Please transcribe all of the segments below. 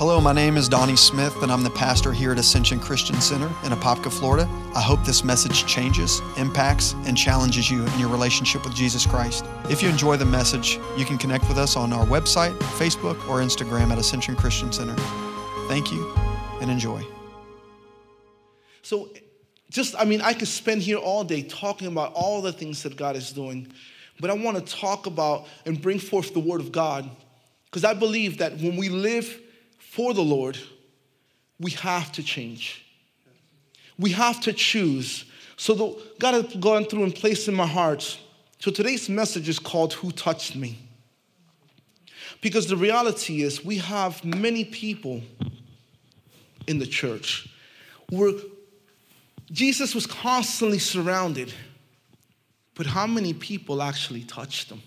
Hello, my name is Donnie Smith, and I'm the pastor here at Ascension Christian Center in Apopka, Florida. I hope this message changes, impacts, and challenges you in your relationship with Jesus Christ. If you enjoy the message, you can connect with us on our website, Facebook, or Instagram at Ascension Christian Center. Thank you and enjoy. So, just, I mean, I could spend here all day talking about all the things that God is doing, but I want to talk about and bring forth the Word of God because I believe that when we live for the Lord, we have to change. We have to choose. So the, God has gone through and placed in my heart. So today's message is called Who Touched Me? Because the reality is, we have many people in the church where Jesus was constantly surrounded, but how many people actually touched him?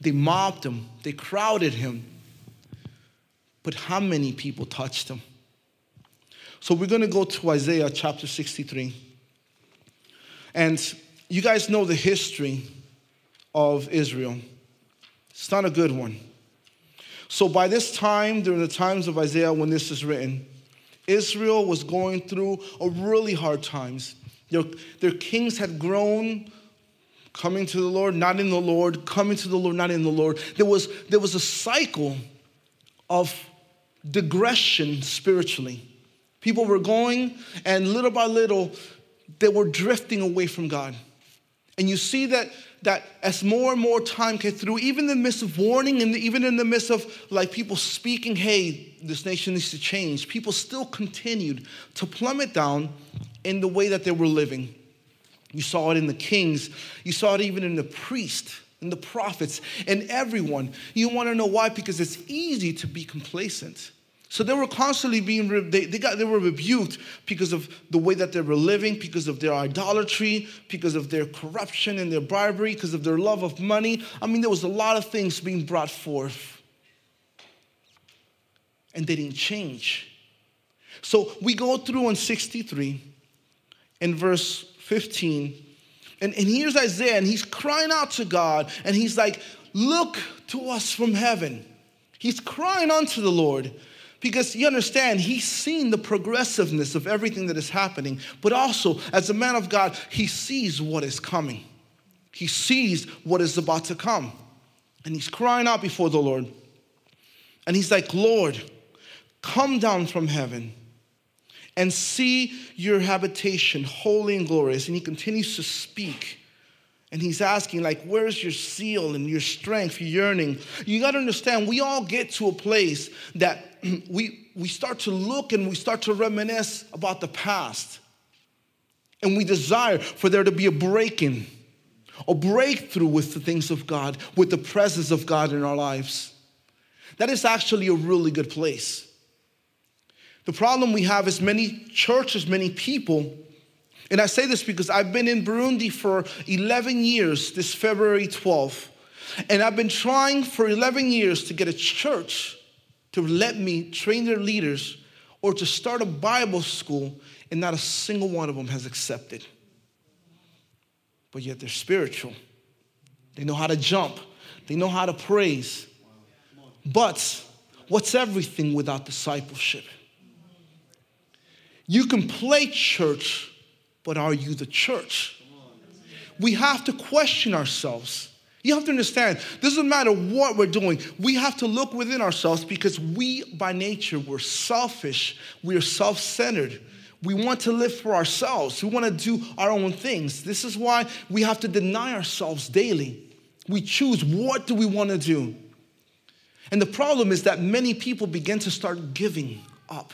They mobbed him, they crowded him, but how many people touched him? So we're going to go to Isaiah chapter 63. And you guys know the history of Israel. It's not a good one. So by this time, during the times of Isaiah when this is written, Israel was going through a really hard times. Their, their kings had grown coming to the Lord, not in the Lord, coming to the Lord, not in the Lord. There was, there was a cycle of digression spiritually. People were going, and little by little, they were drifting away from God. And you see that, that as more and more time came through, even in the midst of warning and even in the midst of like people speaking, hey, this nation needs to change, people still continued to plummet down in the way that they were living. You saw it in the kings, you saw it even in the priest and the prophets and everyone. You want to know why? Because it's easy to be complacent. So they were constantly being, they, they, got, they were rebuked because of the way that they were living, because of their idolatry, because of their corruption and their bribery, because of their love of money. I mean, there was a lot of things being brought forth. And they didn't change. So we go through in 63, in verse 15, and, and here's Isaiah, and he's crying out to God, and he's like, Look to us from heaven. He's crying unto the Lord because you understand, he's seen the progressiveness of everything that is happening, but also, as a man of God, he sees what is coming. He sees what is about to come. And he's crying out before the Lord. And he's like, Lord, come down from heaven and see your habitation holy and glorious. And he continues to speak. And he's asking, like, where's your seal and your strength, your yearning? You got to understand, we all get to a place that we, we start to look and we start to reminisce about the past. And we desire for there to be a breaking, a breakthrough with the things of God, with the presence of God in our lives. That is actually a really good place. The problem we have is many churches, many people, and I say this because I've been in Burundi for 11 years, this February 12th, and I've been trying for 11 years to get a church to let me train their leaders or to start a Bible school, and not a single one of them has accepted. But yet they're spiritual. They know how to jump, they know how to praise. But what's everything without discipleship? You can play church, but are you the church? We have to question ourselves. You have to understand, doesn't matter what we're doing. We have to look within ourselves because we, by nature, we're selfish. We are self centered. We want to live for ourselves. We want to do our own things. This is why we have to deny ourselves daily. We choose what do we want to do. And the problem is that many people begin to start giving up.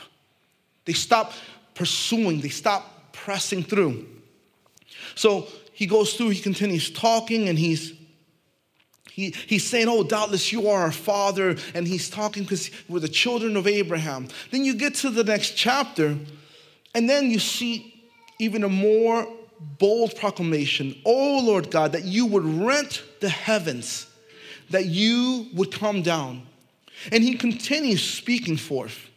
They stop pursuing, they stop pressing through. So he goes through, he continues talking, and he's he, he's saying, Oh, doubtless you are our father. And he's talking because we're the children of Abraham. Then you get to the next chapter, and then you see even a more bold proclamation Oh, Lord God, that you would rent the heavens, that you would come down. And he continues speaking forth.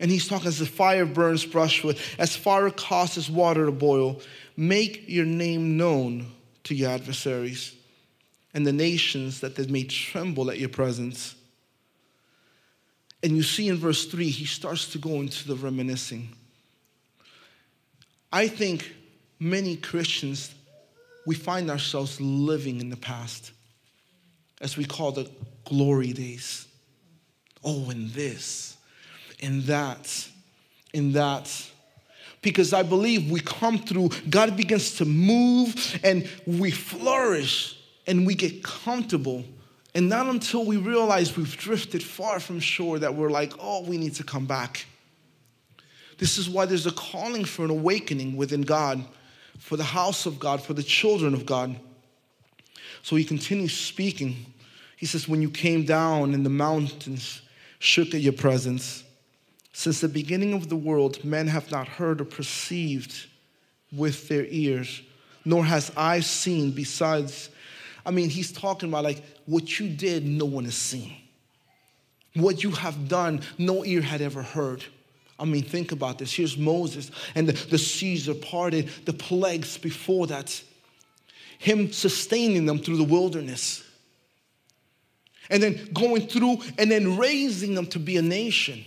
And he's talking as the fire burns brushwood, as fire causes water to boil. Make your name known to your adversaries and the nations that they may tremble at your presence. And you see in verse 3, he starts to go into the reminiscing. I think many Christians, we find ourselves living in the past, as we call the glory days. Oh, and this, and that, and that. Because I believe we come through, God begins to move and we flourish and we get comfortable and not until we realize we've drifted far from shore that we're like, oh, we need to come back. This is why there's a calling for an awakening within God, for the house of God, for the children of God. So he continues speaking. He says, When you came down and the mountains shook at your presence, since the beginning of the world, men have not heard or perceived with their ears, nor has eye seen besides I mean, he's talking about like what you did, no one has seen. What you have done, no ear had ever heard. I mean, think about this. Here's Moses, and the, the seas are parted, the plagues before that, him sustaining them through the wilderness. And then going through and then raising them to be a nation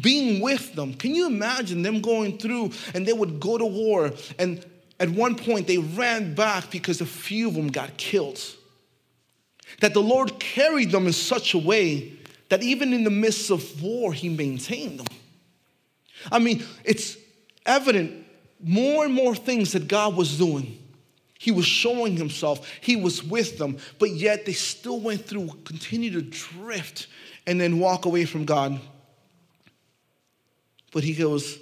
being with them. Can you imagine them going through and they would go to war and at one point they ran back because a few of them got killed. That the Lord carried them in such a way that even in the midst of war, He maintained them. I mean, it's evident more and more things that God was doing. He was showing Himself, He was with them, but yet they still went through, continue to drift, and then walk away from God. But He goes,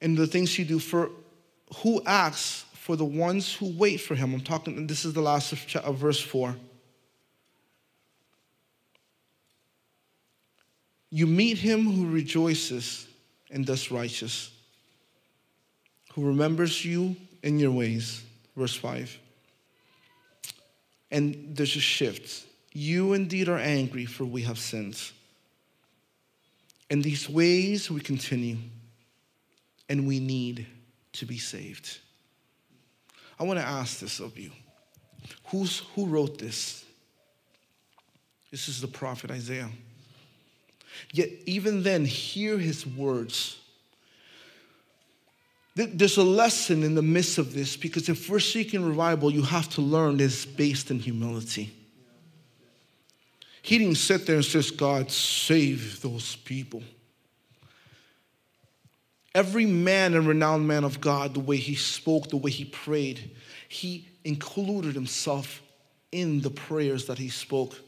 and the things you do for who acts for the ones who wait for him. I'm talking, this is the last of, of verse 4. You meet him who rejoices and does righteous, who remembers you in your ways. Verse 5. And there's a shift. You indeed are angry, for we have sinned. In these ways we continue, and we need to be saved. I want to ask this of you. Who's, who wrote this? This is the prophet Isaiah. Yet, even then, hear his words. There's a lesson in the midst of this because if we're seeking revival, you have to learn this based in humility. He didn't sit there and says, God, save those people. Every man and renowned man of God, the way he spoke, the way he prayed, he included himself in the prayers that he spoke.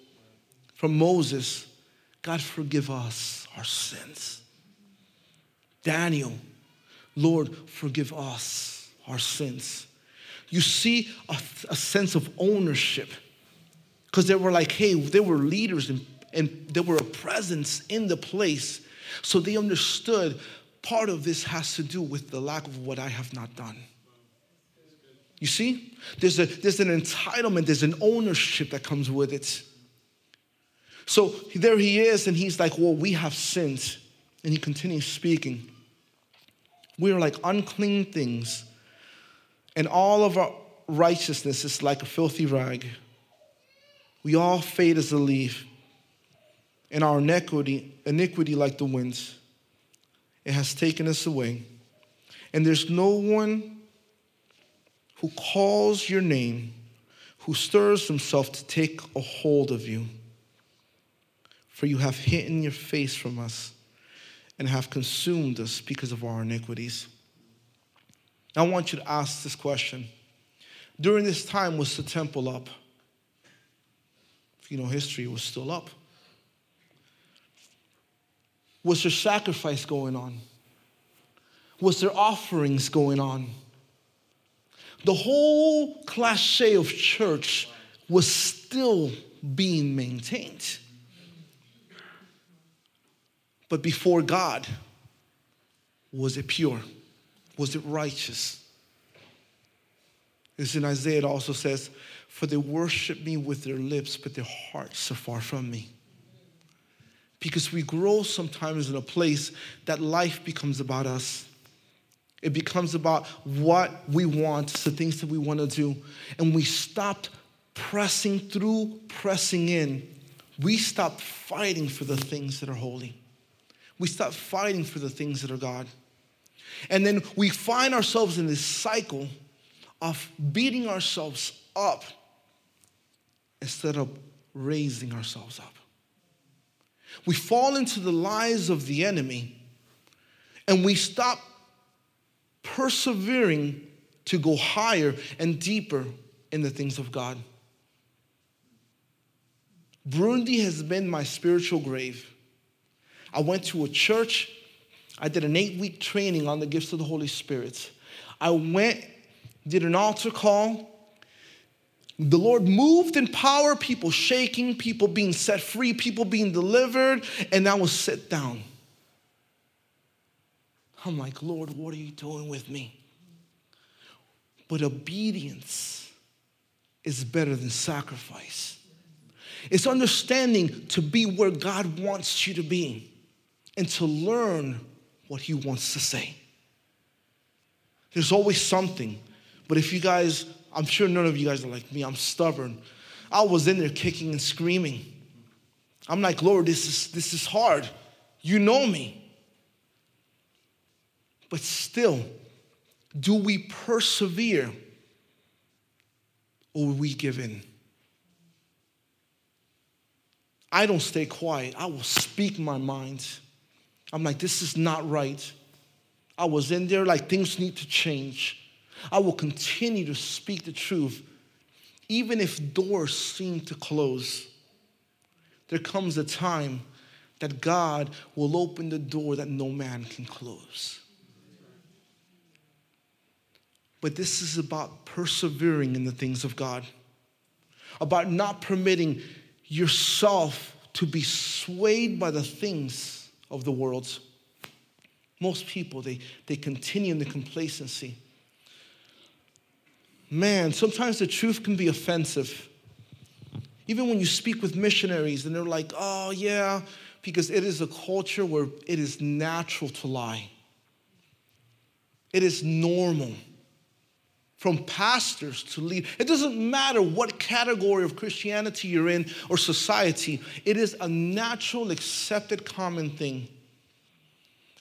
From Moses, God, forgive us our sins. Daniel, Lord, forgive us our sins. You see a, a sense of ownership because they were like, hey, they were leaders and, and they were a presence in the place. So they understood part of this has to do with the lack of what I have not done. You see? There's, a, there's an entitlement, there's an ownership that comes with it. So there he is, and he's like, Well, we have sinned. And he continues speaking. We are like unclean things, and all of our righteousness is like a filthy rag. We all fade as a leaf, and our iniquity, iniquity like the winds. It has taken us away. And there's no one who calls your name, who stirs himself to take a hold of you. For you have hidden your face from us and have consumed us because of our iniquities. I want you to ask this question. During this time, was the temple up? You know history, was still up. Was there sacrifice going on? Was there offerings going on? The whole cliche of church was still being maintained. But before God, was it pure? Was it righteous? As in Isaiah, it also says, For they worship me with their lips, but their hearts are far from me because we grow sometimes in a place that life becomes about us. It becomes about what we want, the things that we want to do. And we stopped pressing through, pressing in we stop fighting for the things that are holy. We stop fighting for the things that are God. And then we find ourselves in this cycle of beating ourselves up instead of raising ourselves up. We fall into the lies of the enemy and we stop persevering to go higher and deeper in the things of God. Burundi has been my spiritual grave. I went to a church, I did an eight week training on the gifts of the Holy Spirit. I went, did an altar call. The Lord moved in power, people shaking, people being set free, people being delivered, and I was set down. I'm like, Lord, what are you doing with me? But obedience is better than sacrifice. It's understanding to be where God wants you to be and to learn what He wants to say. There's always something. But if you guys, I'm sure none of you guys are like me, I'm stubborn. I was in there kicking and screaming. I'm like, Lord, this is, this is hard. You know me. But still, do we persevere or we give in? I don't stay quiet. I will speak my mind. I'm like, this is not right. I was in there like things need to change. I will continue to speak the truth, even if doors seem to close. There comes a time that God will open the door that no man can close. But this is about persevering in the things of God, about not permitting yourself to be swayed by the things of the world. Most people, they, they continue in the complacency. Man, sometimes the truth can be offensive. Even when you speak with missionaries and they're like, oh, yeah, because it is a culture where it is natural to lie, it is normal from pastors to lead. It doesn't matter what category of Christianity you're in or society, it is a natural, accepted, common thing.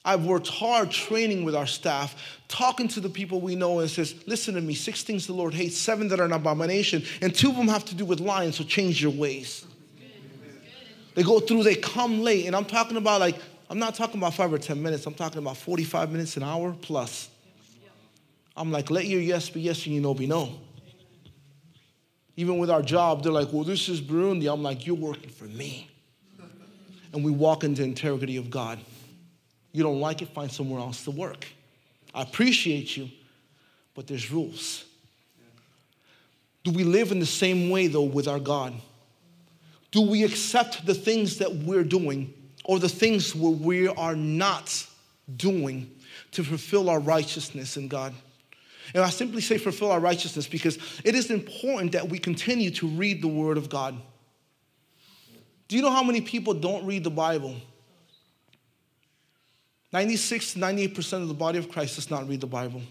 I've worked hard training with our staff, talking to the people we know, and says, Listen to me, six things the Lord hates, seven that are an abomination, and two of them have to do with lying, so change your ways. They go through, they come late, and I'm talking about like, I'm not talking about five or 10 minutes, I'm talking about 45 minutes, an hour plus. I'm like, let your yes be yes and your no be no. Even with our job, they're like, well, this is Burundi. I'm like, you're working for me. And we walk into integrity of God. You don't like it, find somewhere else to work. I appreciate you, but there's rules. Do we live in the same way, though, with our God? Do we accept the things that we're doing or the things where we are not doing to fulfill our righteousness in God? And I simply say fulfill our righteousness because it is important that we continue to read the Word of God. Do you know how many people don't read the Bible? 96 98% of the body of Christ does not read the Bible.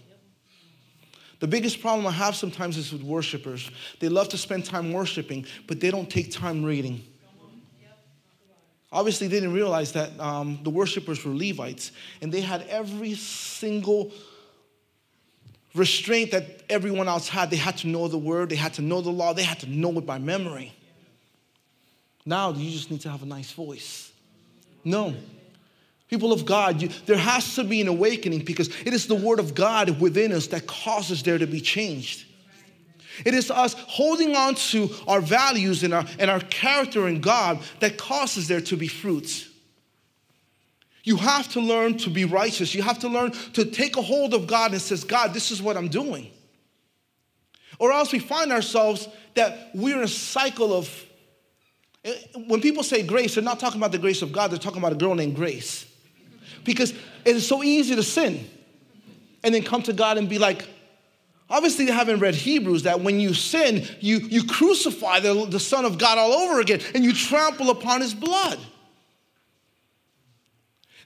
The biggest problem I have sometimes is with worshipers. They love to spend time worshiping, but they don't take time reading. Obviously, they didn't realize that um, the worshipers were Levites, and they had every single restraint that everyone else had. They had to know the word, they had to know the law, they had to know it by memory. Now you just need to have a nice voice. No. People of God, you, there has to be an awakening because it is the word of God within us that causes there to be changed. It is us holding on to our values and our, and our character in God that causes there to be fruits. You have to learn to be righteous. You have to learn to take a hold of God and says, God, this is what I'm doing. Or else we find ourselves that we're in a cycle of, eh, when people say grace, they're not talking about the grace of God, they're talking about a girl named Grace. Because it is so easy to sin and then come to God and be like, obviously they haven't read Hebrews that when you sin, you, you crucify the, the Son of God all over again and you trample upon his blood.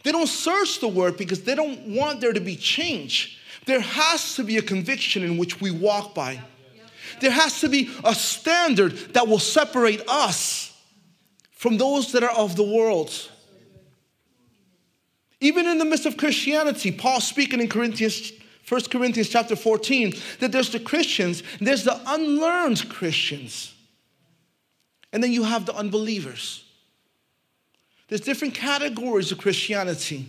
They don't search the word because they don't want there to be change. There has to be a conviction in which we walk by. There has to be a standard that will separate us from those that are of the world. Even in the midst of Christianity, Paul speaking in Corinthians 1 Corinthians chapter 14 that there's the Christians, there's the unlearned Christians. And then you have the unbelievers. There's different categories of Christianity.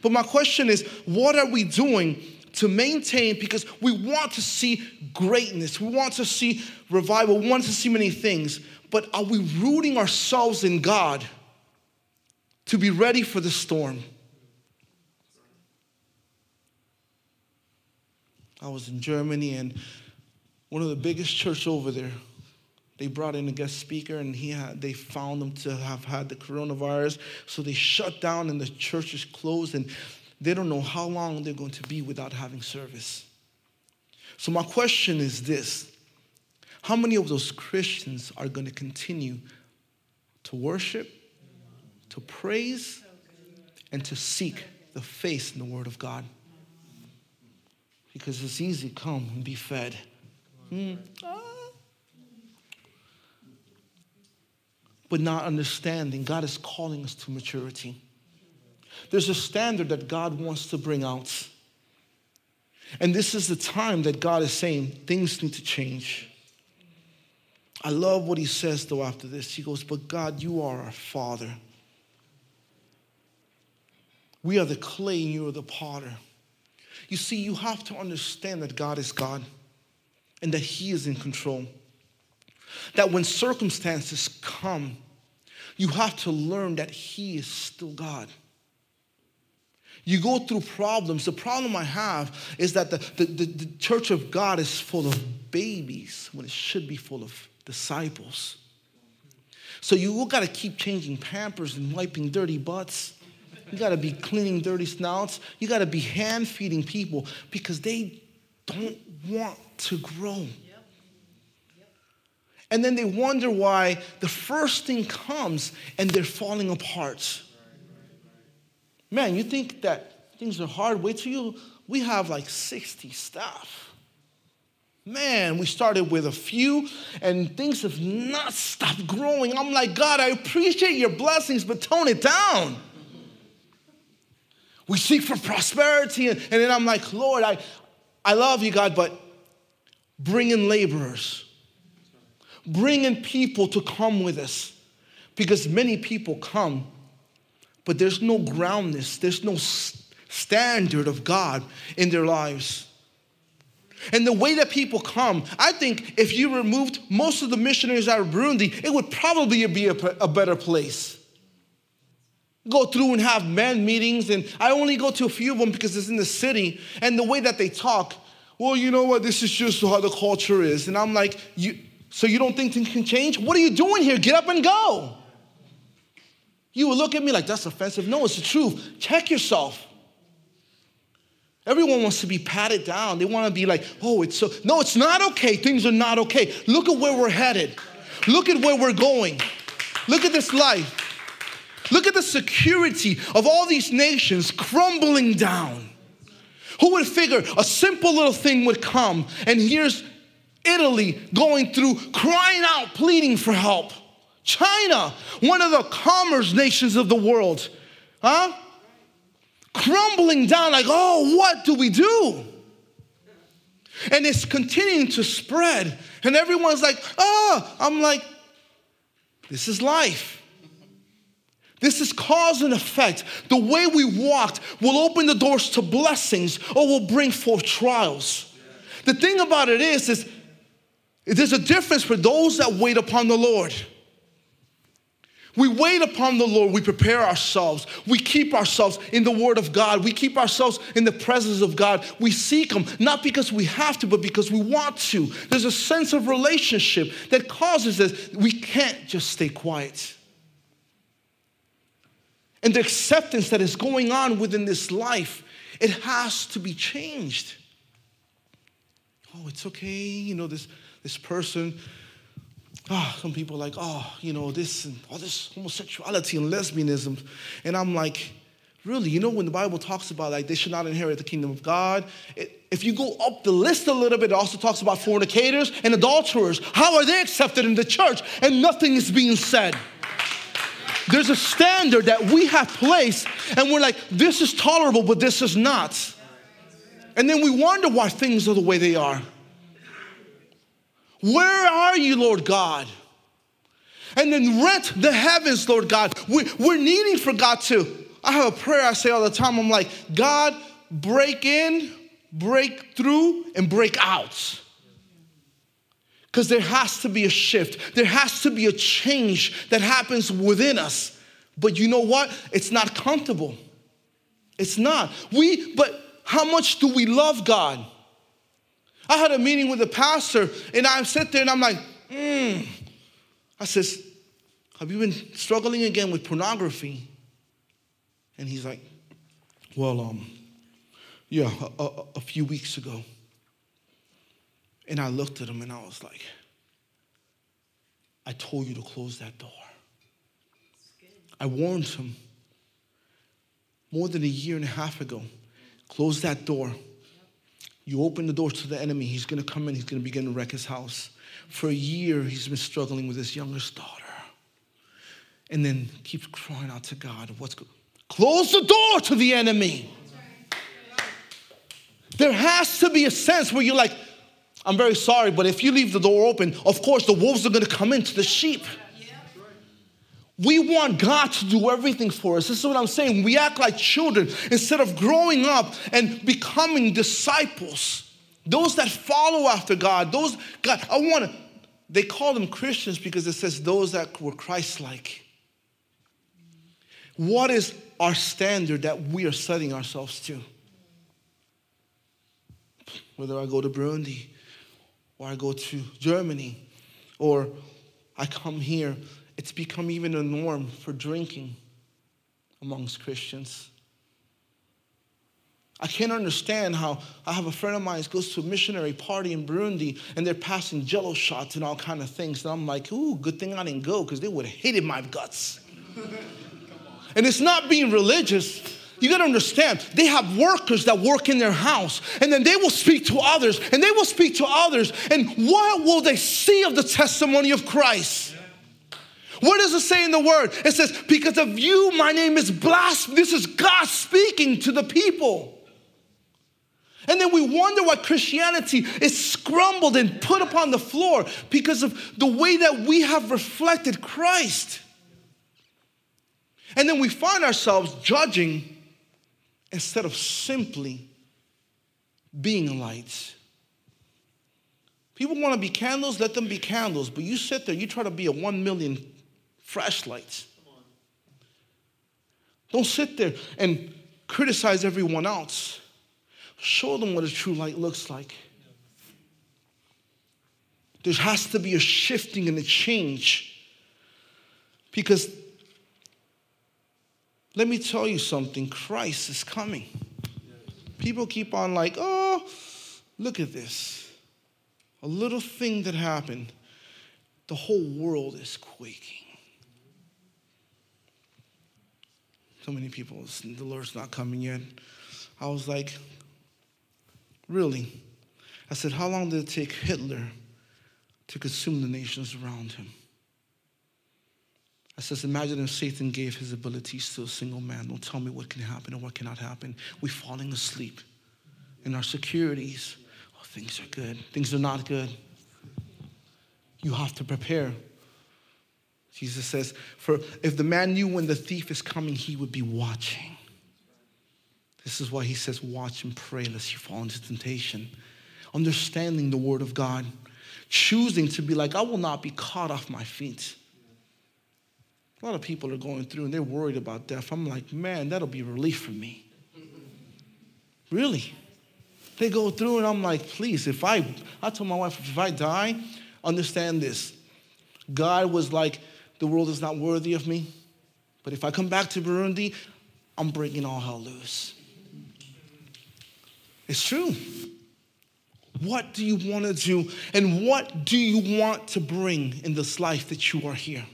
But my question is, what are we doing to maintain? Because we want to see greatness, we want to see revival, we want to see many things. But are we rooting ourselves in God to be ready for the storm? I was in Germany and one of the biggest church over there, they brought in a guest speaker and he had, they found him to have had the coronavirus. So they shut down and the church is closed and they don't know how long they're going to be without having service. So my question is this. How many of those Christians are going to continue to worship, to praise, and to seek the face in the Word of God? Because it's easy come and be fed. Mm. But not understanding, God is calling us to maturity. There's a standard that God wants to bring out. And this is the time that God is saying things need to change. I love what he says though after this. He goes, But God, you are our Father. We are the clay and you are the potter. You see, you have to understand that God is God and that He is in control. That when circumstances come, you have to learn that He is still God. You go through problems. The problem I have is that the, the, the, the church of God is full of babies when it should be full of disciples. So you will got to keep changing pampers and wiping dirty butts. You got to be cleaning dirty snouts. You got to be hand feeding people because they don't want to grow. And then they wonder why the first thing comes and they're falling apart. Man, you think that things are hard? Wait till you, we have like 60 staff. Man, we started with a few and things have not stopped growing. I'm like, God, I appreciate your blessings, but tone it down. We seek for prosperity. And, and then I'm like, Lord, I, I love you, God, but bring in laborers. Bring in people to come with us. Because many people come, but there's no groundness, there's no standard of God in their lives. And the way that people come, I think if you removed most of the missionaries out of Burundi, it would probably be a, a better place go through and have men meetings, and I only go to a few of them because it's in the city, and the way that they talk, well, you know what, this is just how the culture is. And I'm like, you, so you don't think things can change? What are you doing here? Get up and go. You would look at me like, that's offensive. No, it's the truth. Check yourself. Everyone wants to be patted down. They want to be like, oh, it's so. No, it's not okay. Things are not okay. Look at where we're headed. Look at where we're going. Look at this life. Look at the security of all these nations crumbling down. Who would figure a simple little thing would come and here's Italy going through, crying out, pleading for help. China, one of the commerce nations of the world, huh? Crumbling down, like, oh, what do we do? And it's continuing to spread. And everyone's like, oh, I'm like, this is life. This is cause and effect. The way we walked will open the doors to blessings or will bring forth trials. The thing about it is, is there's a difference for those that wait upon the Lord. We wait upon the Lord, we prepare ourselves, we keep ourselves in the Word of God, we keep ourselves in the presence of God. We seek Him, not because we have to, but because we want to. There's a sense of relationship that causes us, we can't just stay quiet and the acceptance that is going on within this life, it has to be changed. Oh, it's okay, you know, this, this person, oh, some people are like, oh, you know, this and all this homosexuality and lesbianism. And I'm like, really, you know, when the Bible talks about like they should not inherit the kingdom of God, it, if you go up the list a little bit, it also talks about fornicators and adulterers. How are they accepted in the church? And nothing is being said. There's a standard that we have placed, and we're like, this is tolerable, but this is not. And then we wonder why things are the way they are. Where are you, Lord God? And then rent the heavens, Lord God. We, we're needing for God to. I have a prayer I say all the time. I'm like, God, break in, break through, and break out. Because there has to be a shift, there has to be a change that happens within us. But you know what? It's not comfortable. It's not. We, but how much do we love God? I had a meeting with the pastor, and I sit there and I'm like, hmm. I says, Have you been struggling again with pornography? And he's like, Well, um, yeah, a, a, a few weeks ago. And I looked at him and I was like, I told you to close that door. I warned him more than a year and a half ago. Close that door. You open the door to the enemy, he's gonna come in, he's gonna begin to wreck his house. For a year, he's been struggling with his youngest daughter. And then keeps crying out to God, what's? Close the door to the enemy. There has to be a sense where you're like, I'm very sorry, but if you leave the door open, of course the wolves are gonna come into the sheep. We want God to do everything for us. This is what I'm saying. We act like children instead of growing up and becoming disciples. Those that follow after God, those, God, I want to, they call them Christians because it says those that were Christ like. What is our standard that we are setting ourselves to? Whether I go to Burundi or I go to Germany or I come here it's become even a norm for drinking amongst Christians. I can't understand how I have a friend of mine who goes to a missionary party in Burundi and they're passing jello shots and all kind of things. And I'm like, ooh, good thing I didn't go because they would have hated my guts. and it's not being religious. You got to understand, they have workers that work in their house, and then they will speak to others, and they will speak to others. And what will they see of the testimony of Christ? What does it say in the word? It says, Because of you, my name is blasphemed. This is God speaking to the people. And then we wonder why Christianity is scrumbled and put upon the floor because of the way that we have reflected Christ. And then we find ourselves judging instead of simply being lights. People want to be candles, let them be candles. But you sit there, you try to be a one million flashlights. Don't sit there and criticize everyone else. Show them what a true light looks like. There has to be a shifting and a change. Because let me tell you something Christ is coming. People keep on like, oh, look at this. A little thing that happened, the whole world is quaking. so many people, the Lord's not coming yet. I was like, really? I said, how long did it take Hitler to consume the nations around him? I says, imagine if Satan gave his abilities to a single man. Don't tell me what can happen and what cannot happen. We're falling asleep in our securities. Oh, things are good. Things are not good. You have to prepare. Jesus says, For if the man knew when the thief is coming, he would be watching. This is why he says, Watch and pray lest you fall into temptation. Understanding the word of God, choosing to be like, I will not be caught off my feet. A lot of people are going through and they're worried about death. I'm like, man, that'll be relief for me. Really? They go through and I'm like, please, if I, I told my wife, if I die, understand this. God was like, the world is not worthy of me. But if I come back to Burundi, I'm breaking all hell loose. It's true. What do you want to do? And what do you want to bring in this life that you are here?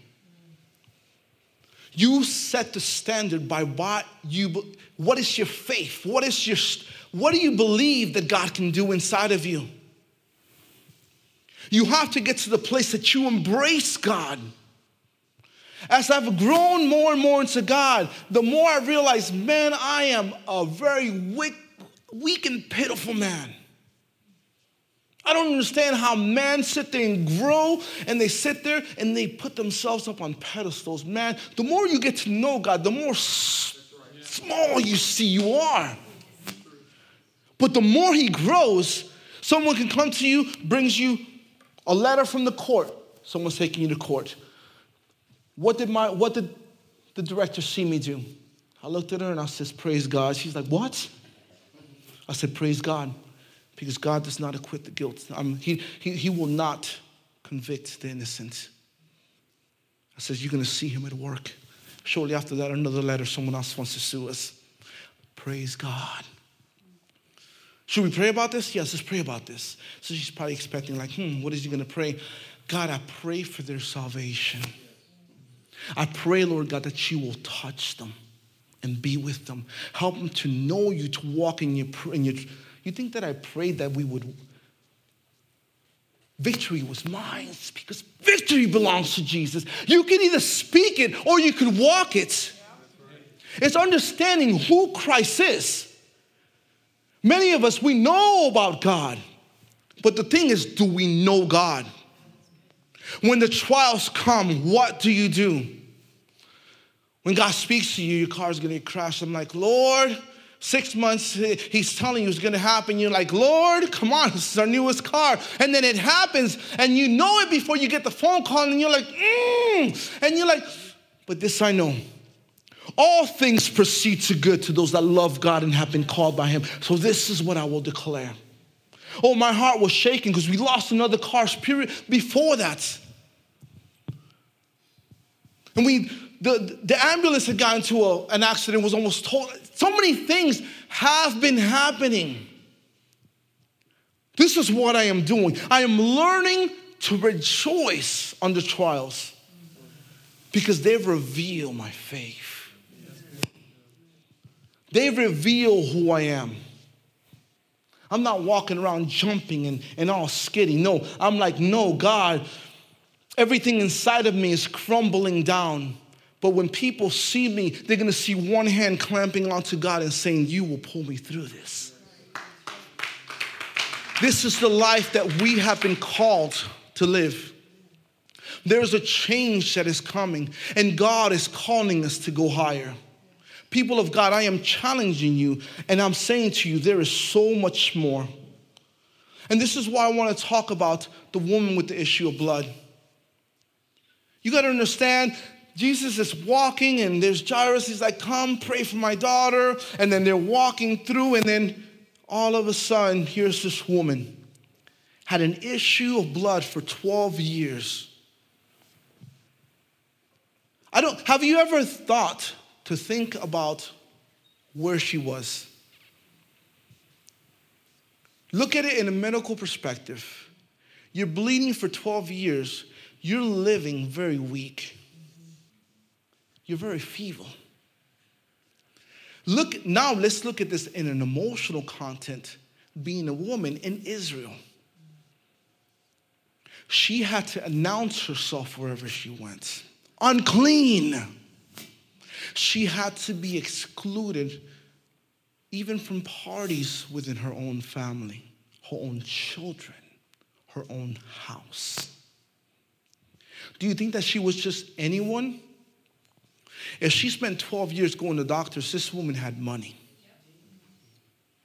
You set the standard by what you what is your faith? What is your what do you believe that God can do inside of you? You have to get to the place that you embrace God As I've grown more and more into God, the more I realize, man, I am a very weak, weak and pitiful man. I don't understand how men sit there and grow and they sit there and they put themselves up on pedestals. Man, the more you get to know God, the more small you see you are. But the more He grows, someone can come to you, brings you a letter from the court. Someone's taking you to court. What did, my, what did the director see me do? I looked at her and I said, Praise God. She's like, What? I said, Praise God because God does not acquit the guilt. Um, he, he, he will not convict the innocent. I says, You're going to see him at work. Shortly after that, another letter, someone else wants to sue us. Praise God. Should we pray about this? Yes, let's pray about this. So she's probably expecting, like, hmm, what is he going to pray? God, I pray for their salvation. I pray, Lord God, that you will touch them and be with them. Help them to know you, to walk in your, in your you think that I prayed that we would victory was mine because victory belongs to Jesus. You can either speak it or you can walk it. It's understanding who Christ is. Many of us, we know about God, but the thing is, do we know God? When the trials come, what do you do? When God speaks to you, your car's gonna crash. I'm like, Lord, Six months, he's telling you it's gonna happen. You're like, Lord, come on, this is our newest car. And then it happens, and you know it before you get the phone call, and you're like, mm. And you're like, but this I know. All things proceed to good to those that love God and have been called by Him. So this is what I will declare. Oh, my heart was shaking because we lost another car period before that. And we, the, the ambulance had gotten into a, an accident, was almost total. So many things have been happening. This is what I am doing. I am learning to rejoice under trials because they reveal my faith. They reveal who I am. I'm not walking around jumping and, and all skitty. No, I'm like, no, God, everything inside of me is crumbling down. But when people see me, they're gonna see one hand clamping onto God and saying, You will pull me through this. This is the life that we have been called to live. There's a change that is coming, and God is calling us to go higher. People of God, I am challenging you, and I'm saying to you, there is so much more. And this is why I want to talk about the woman with the issue of blood. You got to understand Jesus is walking, and there's Jairus. He's like, Come, pray for my daughter. And then they're walking through, and then all of a sudden, here's this woman had an issue of blood for 12 years. I don't, have you ever thought to think about where she was? Look at it in a medical perspective. You're bleeding for 12 years, you're living very weak. You're very feeble. Look, now let's look at this in an emotional content, being a woman in Israel. She had to announce herself wherever she went. Unclean. She had to be excluded even from parties within her own family, her own children, her own house. Do you think that she was just anyone? If she spent 12 years going to doctors, this woman had money.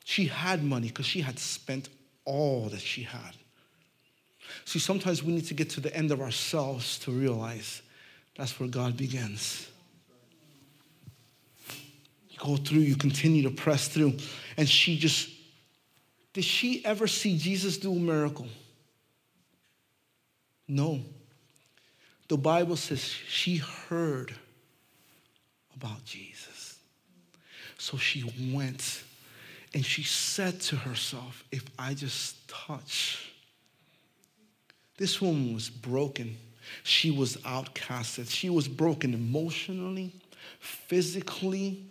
She had money because she had spent all that she had. See, sometimes we need to get to the end of ourselves to realize that's where God begins. You go through, you continue to press through. And she just, did she ever see Jesus do a miracle? No. The Bible says she heard about Jesus. So she went and she said to herself, If I just touch, this woman was broken. She was outcasted. She was broken emotionally, physically,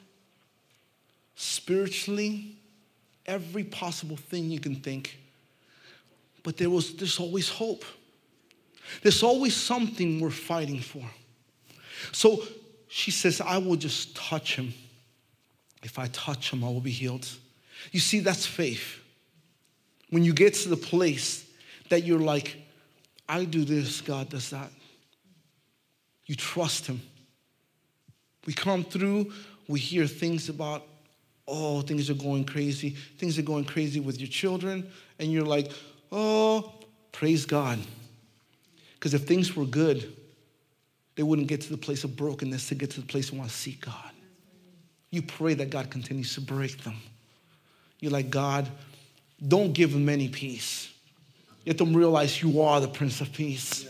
spiritually, every possible thing you can think. But there was there's always hope. There's always something we're fighting for. So she says, I will just touch him. If I touch him, I will be healed. You see, that's faith. When you get to the place that you're like, I do this, God does that. You trust Him. We come through, we hear things about, oh, things are going crazy. Things are going crazy with your children, and you're like, oh, praise God. Because if things were good, they wouldn't get to the place of brokenness to get to the place of want to seek God. You pray that God continues to break them. You're like, God, don't give them any peace. Let them realize you are the Prince of Peace.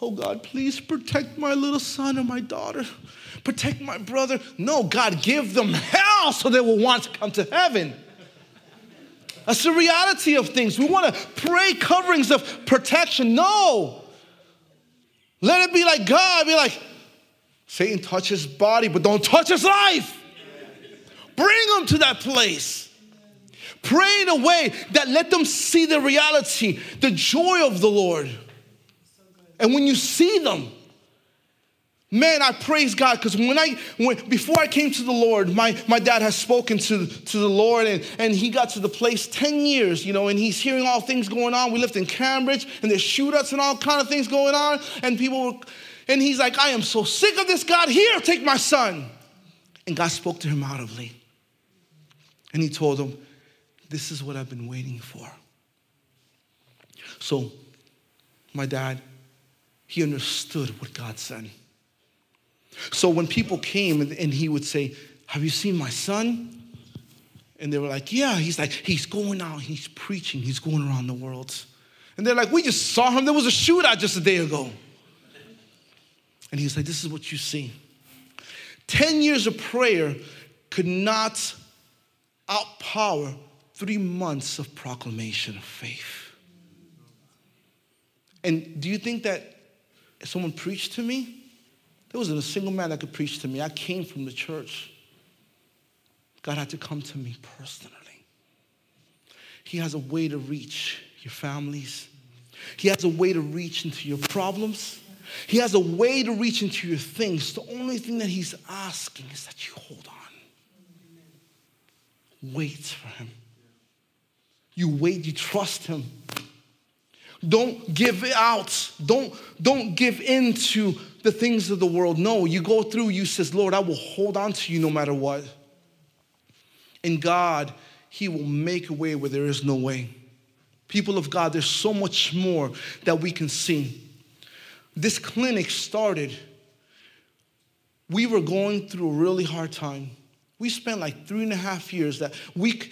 Oh God, please protect my little son and my daughter. Protect my brother. No, God, give them hell so they will want to come to heaven. That's the reality of things. We want to pray coverings of protection. No. Let it be like God, be like, Satan touch his body, but don't touch his life. Bring him to that place. Pray in a way that let them see the reality, the joy of the Lord. And when you see them, man, I praise God because when I when before I came to the Lord, my, my dad has spoken to, to the Lord and, and he got to the place 10 years, you know, and he's hearing all things going on. We lived in Cambridge and there's shootouts and all kind of things going on, and people were, and he's like, I am so sick of this, God. Here, take my son. And God spoke to him audibly. And he told him, This is what I've been waiting for. So, my dad he understood what God said. So when people came and, he would say, Have you seen my son? And they were like, Yeah. He's like, He's going out, he's preaching, he's going around the world. And they're like, We just saw him. There was a shootout just a day ago. And he's like, This is what you see. 10 years of prayer could not outpower three months of proclamation of faith. And do you think that someone preached to me, there wasn't a single man that could preach to me. I came from the church. God had to come to me personally. He has a way to reach your families. He has a way to reach into your problems. He has a way to reach into your things. The only thing that he's asking is that you hold on. Wait for him. You wait, you trust him. Don't give out. Don't, don't give in to the things of the world. No, you go through, you says, Lord, I will hold on to you no matter what. And God, He will make a way where there is no way. People of God, there's so much more that we can see. This clinic started, we were going through a really hard time. We spent like three and a half years that we,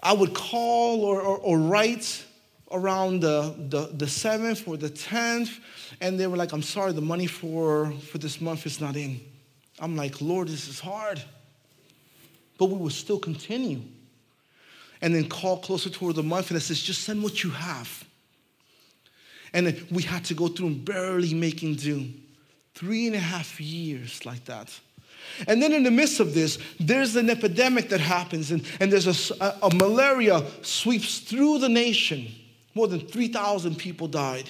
I would call or, or, or write around the, the, the 7th or the 10th, and they were like, I'm sorry, the money for, for this month is not in. I'm like, Lord, this is hard. But we will still continue. And then call closer toward the month, and it says, just send what you have. And we had to go through barely making do. Three and a half years like that. And then in the midst of this, there's an epidemic that happens, and, and there's a, a, a malaria sweeps through the nation. More than 3,000 people died.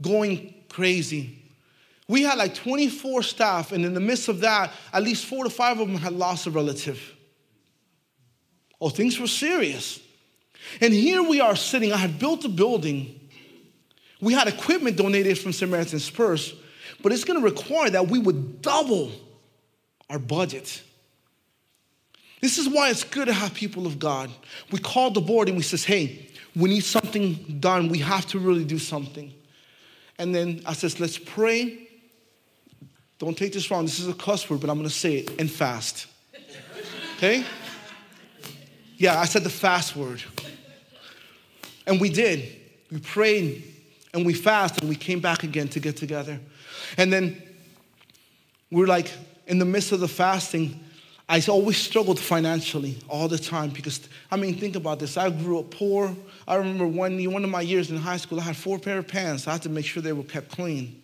Going crazy. We had like 24 staff, and in the midst of that, at least four to five of them had lost a relative. Oh, things were serious. And here we are sitting. I had built a building. We had equipment donated from Samaritan's Purse, but it's going to require that we would double our budget. This is why it's good to have people of God. We call the board and we says, hey, we need something done. We have to really do something. And then I says, let's pray. Don't take this wrong. This is a cuss word, but I'm going to say it and fast. Okay? Yeah, I said the fast word. And we did. We prayed and we fasted and we came back again to get together. And then we're like, in the midst of the fasting, I always struggled financially all the time because, I mean, think about this. I grew up poor. I remember one, one of my years in high school, I had four pair of pants. I had to make sure they were kept clean.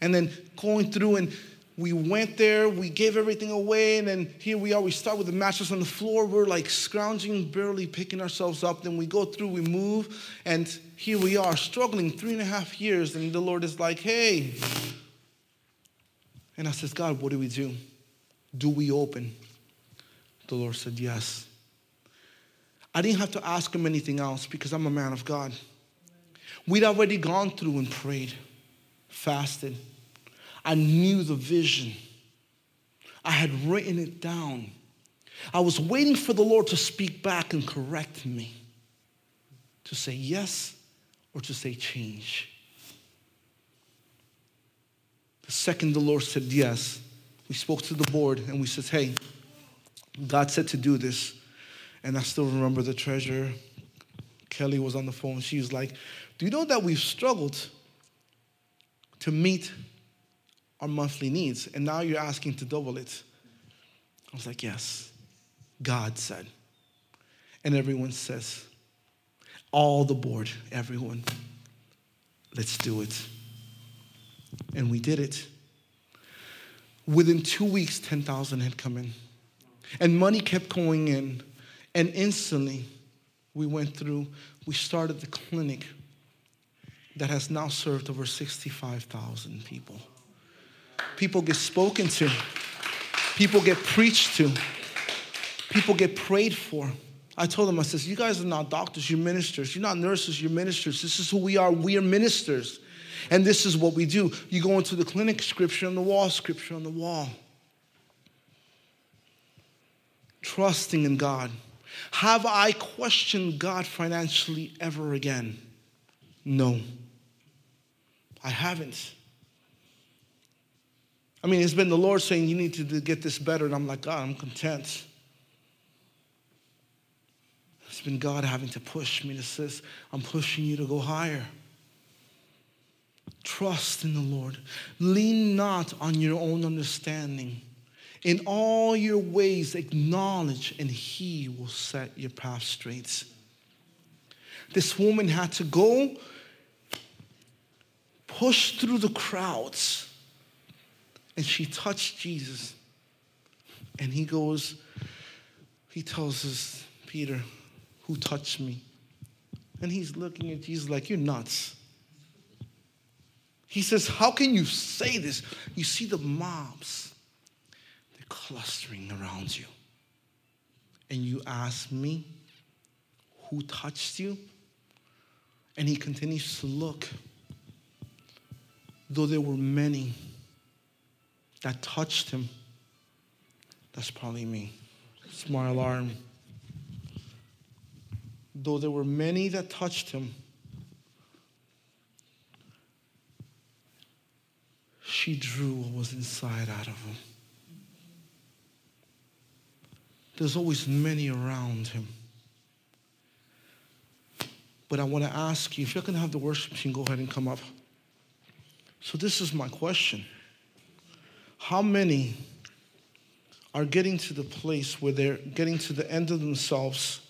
And then going through and we went there, we gave everything away, and then here we are. We start with the mattress on the floor. We're like scrounging, barely picking ourselves up. Then we go through, we move, and here we are, struggling three and a half years. And the Lord is like, hey. And I says, God, what do we do? Do we open? The Lord said, yes. I didn't have to ask him anything else because I'm a man of God. We'd already gone through and prayed, fasted I knew the vision. I had written it down. I was waiting for the Lord to speak back and correct me, to say yes or to say change. The second the Lord said yes, we spoke to the board and we said, hey, God said to do this. And I still remember the treasurer, Kelly was on the phone. She was like, Do you know that we've struggled to meet our monthly needs, and now you're asking to double it. I was like, Yes, God said. And everyone says, All the board, everyone, let's do it. And we did it. Within two weeks, 10,000 had come in. And money kept going in. And instantly, we went through, we started the clinic that has now served over 65,000 people people get spoken to, people get preached to, people get prayed for. I told them, I says, you guys are not doctors, you're ministers. You're not nurses, you're ministers. This is who we are. We are ministers. And this is what we do. You go into the clinic, scripture on the wall, scripture on the wall. Trusting in God. Have I questioned God financially ever again? No. I haven't. I mean, it's been the Lord saying, You need to get this better. And I'm like, God, I'm content. It's been God having to push me to say, I'm pushing you to go higher. Trust in the Lord. Lean not on your own understanding. In all your ways, acknowledge, and He will set your path straight. This woman had to go push through the crowds and she touched Jesus. And he goes, he tells us, Peter, who touched me? And he's looking at Jesus like, You're nuts. He says, How can you say this? You see the mobs, they're clustering around you. And you ask me, Who touched you? And he continues to look. Though there were many, that touched him. That's probably me. It's my alarm. Though there were many that touched him, she drew what was inside out of him. There's always many around him. But I want to ask you if you're going to have the worship team, go ahead and come up. So, this is my question. How many are getting to the place where they're getting to the end of themselves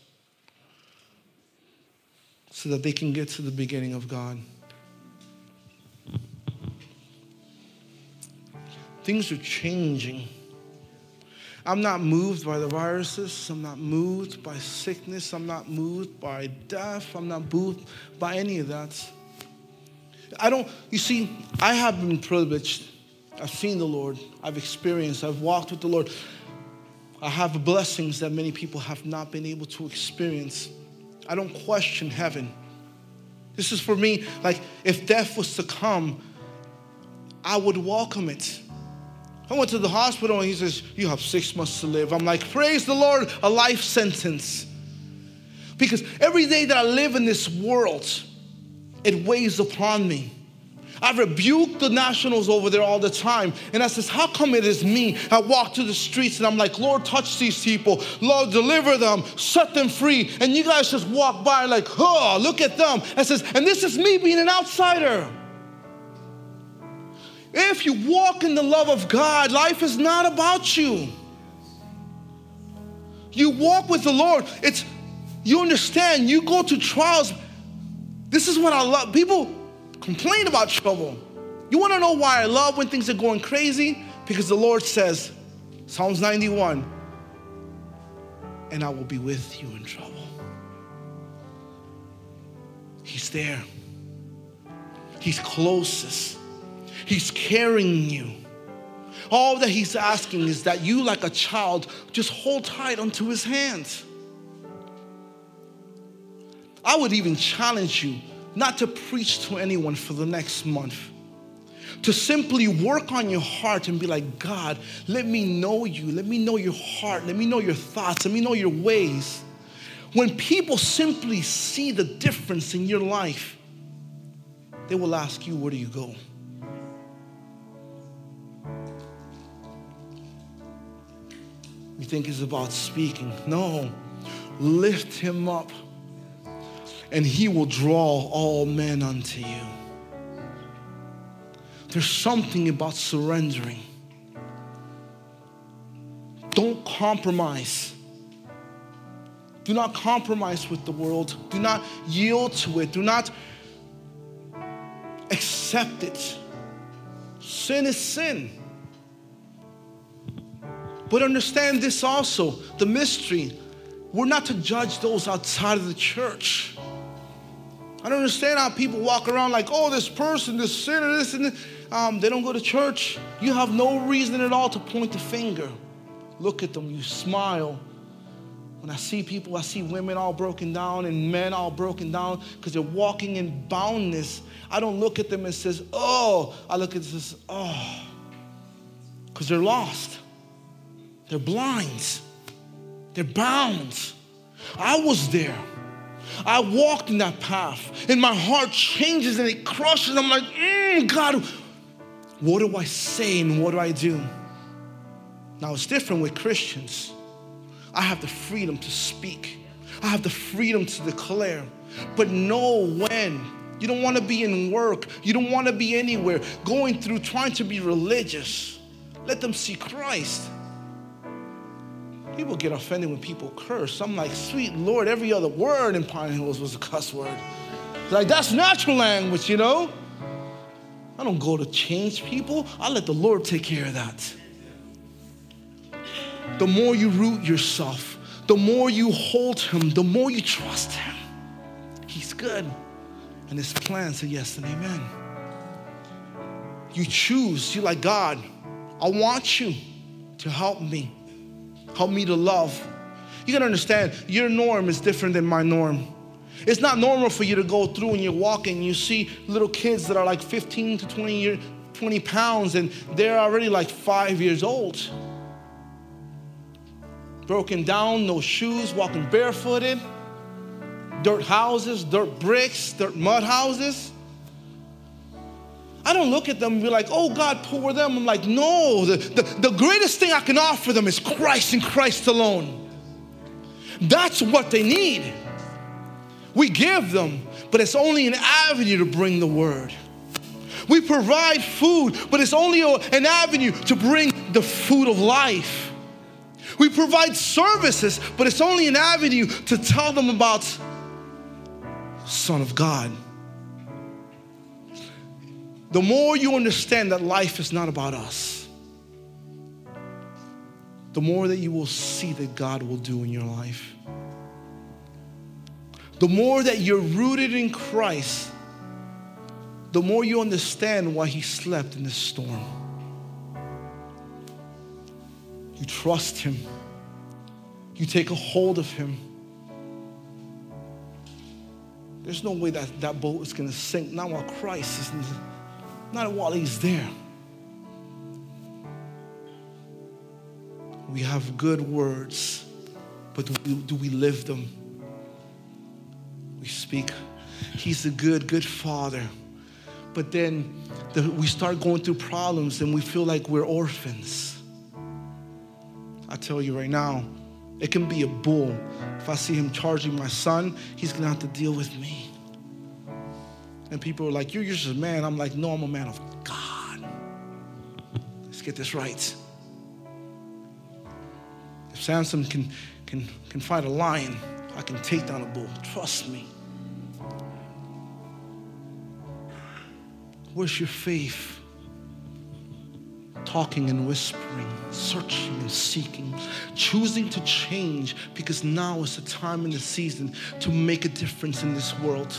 so that they can get to the beginning of God? Things are changing. I'm not moved by the viruses. I'm not moved by sickness. I'm not moved by death. I'm not moved by any of that. I don't, you see, I have been privileged I've seen the Lord. I've experienced. I've walked with the Lord. I have blessings that many people have not been able to experience. I don't question heaven. This is for me, like, if death was to come, I would welcome it. I went to the hospital and he says, You have six months to live. I'm like, Praise the Lord, a life sentence. Because every day that I live in this world, it weighs upon me. I rebuke the nationals over there all the time. And I says, how come it is me? I walk to the streets and I'm like, Lord, touch these people. Lord, deliver them, set them free. And you guys just walk by like, oh, look at them. I says, and this is me being an outsider. If you walk in the love of God, life is not about you. You walk with the Lord. It's you understand, you go to trials. This is what I love. People complain about trouble. You want to know why I love when things are going crazy? Because the Lord says, Psalms 91, and I will be with you in trouble. He's there. He's closest. He's carrying you. All that he's asking is that you, like a child, just hold tight onto his hands. I would even challenge you not to preach to anyone for the next month. To simply work on your heart and be like, God, let me know you. Let me know your heart. Let me know your thoughts. Let me know your ways. When people simply see the difference in your life, they will ask you, Where do you go? You think it's about speaking. No, lift him up, and he will draw all men unto you. There's something about surrendering. Don't compromise. Do not compromise with the world. Do not yield to it. Do not accept it. Sin is sin. But understand this also the mystery. We're not to judge those outside of the church. I don't understand how people walk around like, oh, this person, this sinner, this and this. Um, they don't go to church. You have no reason at all to point the finger. Look at them, you smile. When I see people, I see women all broken down and men all broken down because they're walking in boundness. I don't look at them and says, oh, I look at this, oh, because they're lost. They're blind. They're bound. I was there. I walked in that path, and my heart changes and it crushes. I'm like, mm, God, what do I say and what do I do? Now it's different with Christians. I have the freedom to speak, I have the freedom to declare, but know when. You don't want to be in work, you don't want to be anywhere, going through trying to be religious. Let them see Christ. People get offended when people curse. I'm like, sweet Lord, every other word in Pine Hills was a cuss word. Like, that's natural language, you know? I don't go to change people, I let the Lord take care of that. The more you root yourself, the more you hold Him, the more you trust Him. He's good. And His plans are yes and amen. You choose, you're like, God, I want you to help me Help me to love. You gotta understand, your norm is different than my norm. It's not normal for you to go through and you're walking, you see little kids that are like 15 to 20 years, 20 pounds, and they're already like five years old. Broken down, no shoes, walking barefooted, dirt houses, dirt bricks, dirt mud houses. I don't look at them and be like, oh God, poor them. I'm like, no, the, the, the greatest thing I can offer them is Christ and Christ alone. That's what they need. We give them, but it's only an avenue to bring the word. We provide food, but it's only an avenue to bring the food of life. We provide services, but it's only an avenue to tell them about Son of God. The more you understand that life is not about us, the more that you will see that God will do in your life. The more that you're rooted in Christ, the more you understand why He slept in the storm. You trust Him, you take a hold of Him. There's no way that that boat is going to sink, not while Christ is not while he's there. We have good words, but do we, live them? We speak. He's a good, good father. But then the, we start going through problems and we feel like we're orphans. I tell you right now, it can be a bull. If I see him charging my son, he's gonna have to deal with me. And people are like, You're just a man. I'm like, No, I'm a man of God. Let's get this right. If Samson can, can, can fight a lion, I can take down a bull. Trust me. Where's your faith? talking and whispering, searching and seeking, choosing to change because now is the time in the season to make a difference in this world.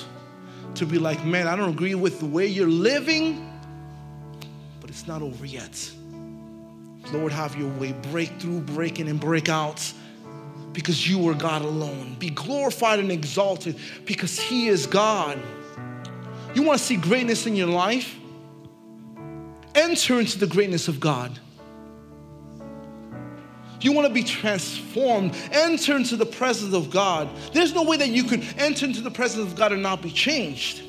To be like, man, I don't agree with the way you're living, but it's not over yet. Lord, have your way. Break through, break in, and break out because you are God alone. Be glorified and exalted because He is God. You want to see greatness in your life? enter into the greatness of God. You want to be transformed, enter into the presence of God. There's no way that you can enter into the presence of God and not be changed.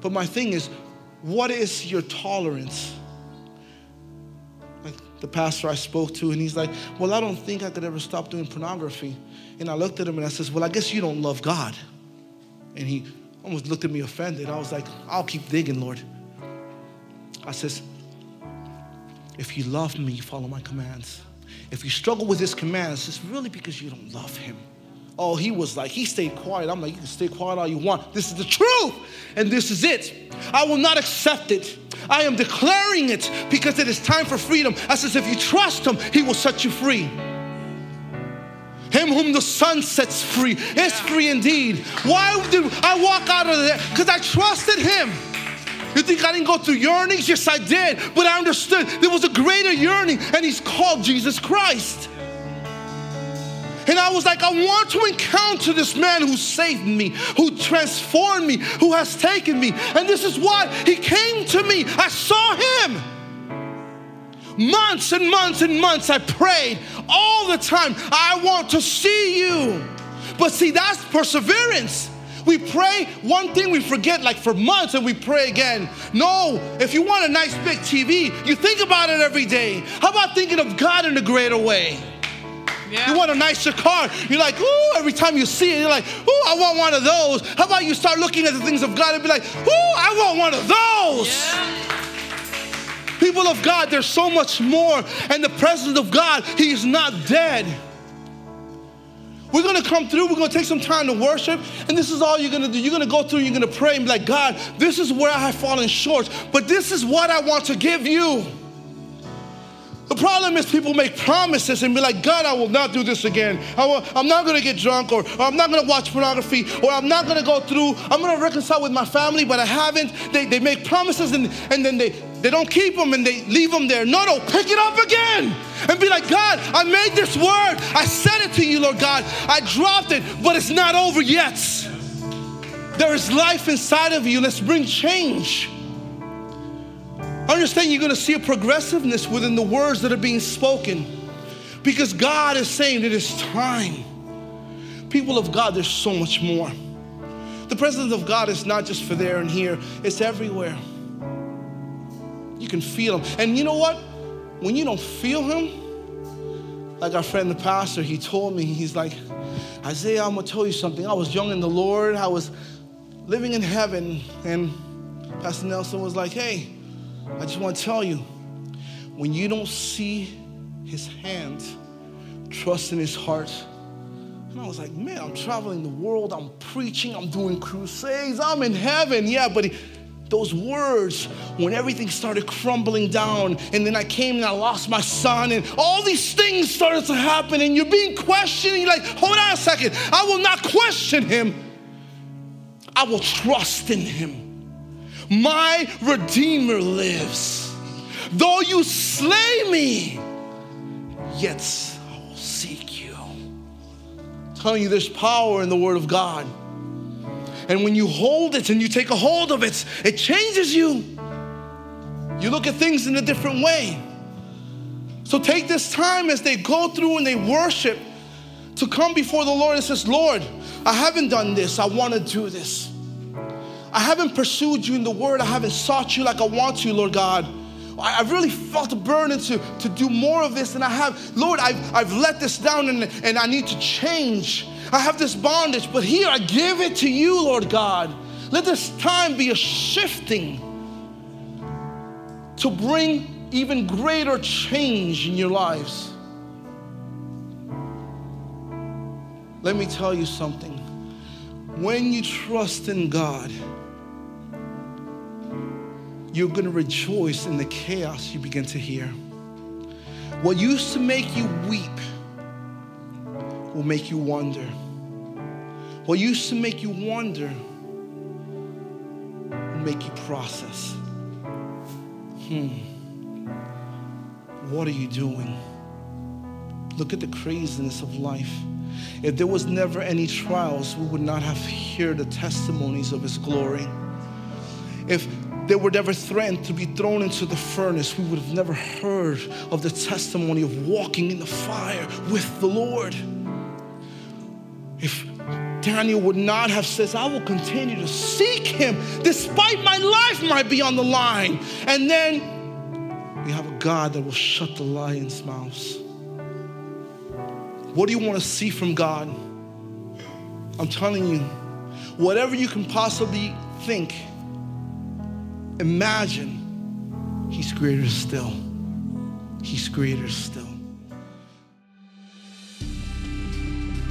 But my thing is, what is your tolerance? Like the pastor I spoke to, and he's like, Well, I don't think I could ever stop doing pornography. And I looked at him and I says, Well, I guess you don't love God. And he almost looked at me offended. I was like, I'll keep digging, Lord. I says, if you love me, you follow my commands. If you struggle with his commands, it's really because you don't love him. Oh, he was like, he stayed quiet. I'm like, you can stay quiet all you want. This is the truth, and this is it. I will not accept it. I am declaring it because it is time for freedom. I says, if you trust him, he will set you free. Him whom the Son sets free is free indeed. Why did I walk out of there? Because I trusted him. You think I didn't go through yearnings? Yes, I did. But I understood there was a greater yearning, and He's called Jesus Christ. And I was like, I want to encounter this man who saved me, who transformed me, who has taken me. And this is why he came to me. I saw him. Months and months and months I prayed all the time. I want to see you. But see, that's perseverance. We pray one thing, we forget like for months, and we pray again. No, if you want a nice big TV, you think about it every day. How about thinking of God in a greater way? Yeah. You want a nicer car. You're like, ooh, every time you see it, you're like, ooh, I want one of those. How about you start looking at the things of God and be like, ooh, I want one of those. Yeah. People of God, there's so much more. And the presence of God, He is not dead. We're gonna come through, we're gonna take some time to worship, and this is all you're gonna do. You're gonna go through, you're gonna pray and be like, God, this is where I have fallen short, but this is what I want to give you. The problem is people make promises and be like, God, I will not do this again. I am not gonna get drunk, or, or, I'm not gonna watch pornography, or I'm not gonna go through, I'm gonna reconcile with my family, but I haven't. They, they make promises and, and then they, they don't keep them and they leave them there. No, no, pick it up again and be like, God, I made this word. I said it to you, Lord God. I dropped it, but it's not over yet. There is life inside of you. Let's bring change. Understand you're going to see a progressiveness within the words that are being spoken because God is saying it is time. People of God, there's so much more. The presence of God is not just for there and here, it's everywhere. You can feel Him. And you know what? When you don't feel Him, like our friend the pastor, he told me, he's like, Isaiah, I'm gonna tell you something. I was young in the Lord, I was living in heaven, and Pastor Nelson was like, hey, I just wanna tell you, when you don't see His hand, trust in His heart, and I was like, man, I'm traveling the world, I'm preaching, I'm doing crusades, I'm in heaven. Yeah, but he, those words when everything started crumbling down and then i came and i lost my son and all these things started to happen and you're being you're like hold on a second. I will not question him. I will trust in him. My redeemer lives. Though you slay me yet i will seek you. I'm telling you there's power in the word of god and when you hold it and you take a hold of it, it changes you. You look at things in a different way. So take this time as they go through and they worship to come before the Lord and says, Lord, I haven't done this. I want to do this. I haven't pursued you in the word. I haven't sought you like I want to, Lord God. I, have really felt a burden to, to do more of this than I have. Lord, I've, I've let this down and, and I need to change. I have this bondage, but here I give it to you, Lord God. Let this time be a shifting to bring even greater change in your lives. Let me tell you something. When you trust in God, you're going to rejoice in the chaos you begin to hear. What used to make you weep will make you wonder. What used to make you wonder will make you process. Hmm. What are you doing? Look at the craziness of life. If there was never any trials, we would not have heard the testimonies of his glory. If they were never threatened to be thrown into the furnace, we would have never heard of the testimony of walking in the fire with the Lord. Daniel would not have said, I will continue to seek him despite my life might be on the line. And then we have a God that will shut the lion's mouths. What do you want to see from God? I'm telling you, whatever you can possibly think, imagine He's greater still. He's greater still.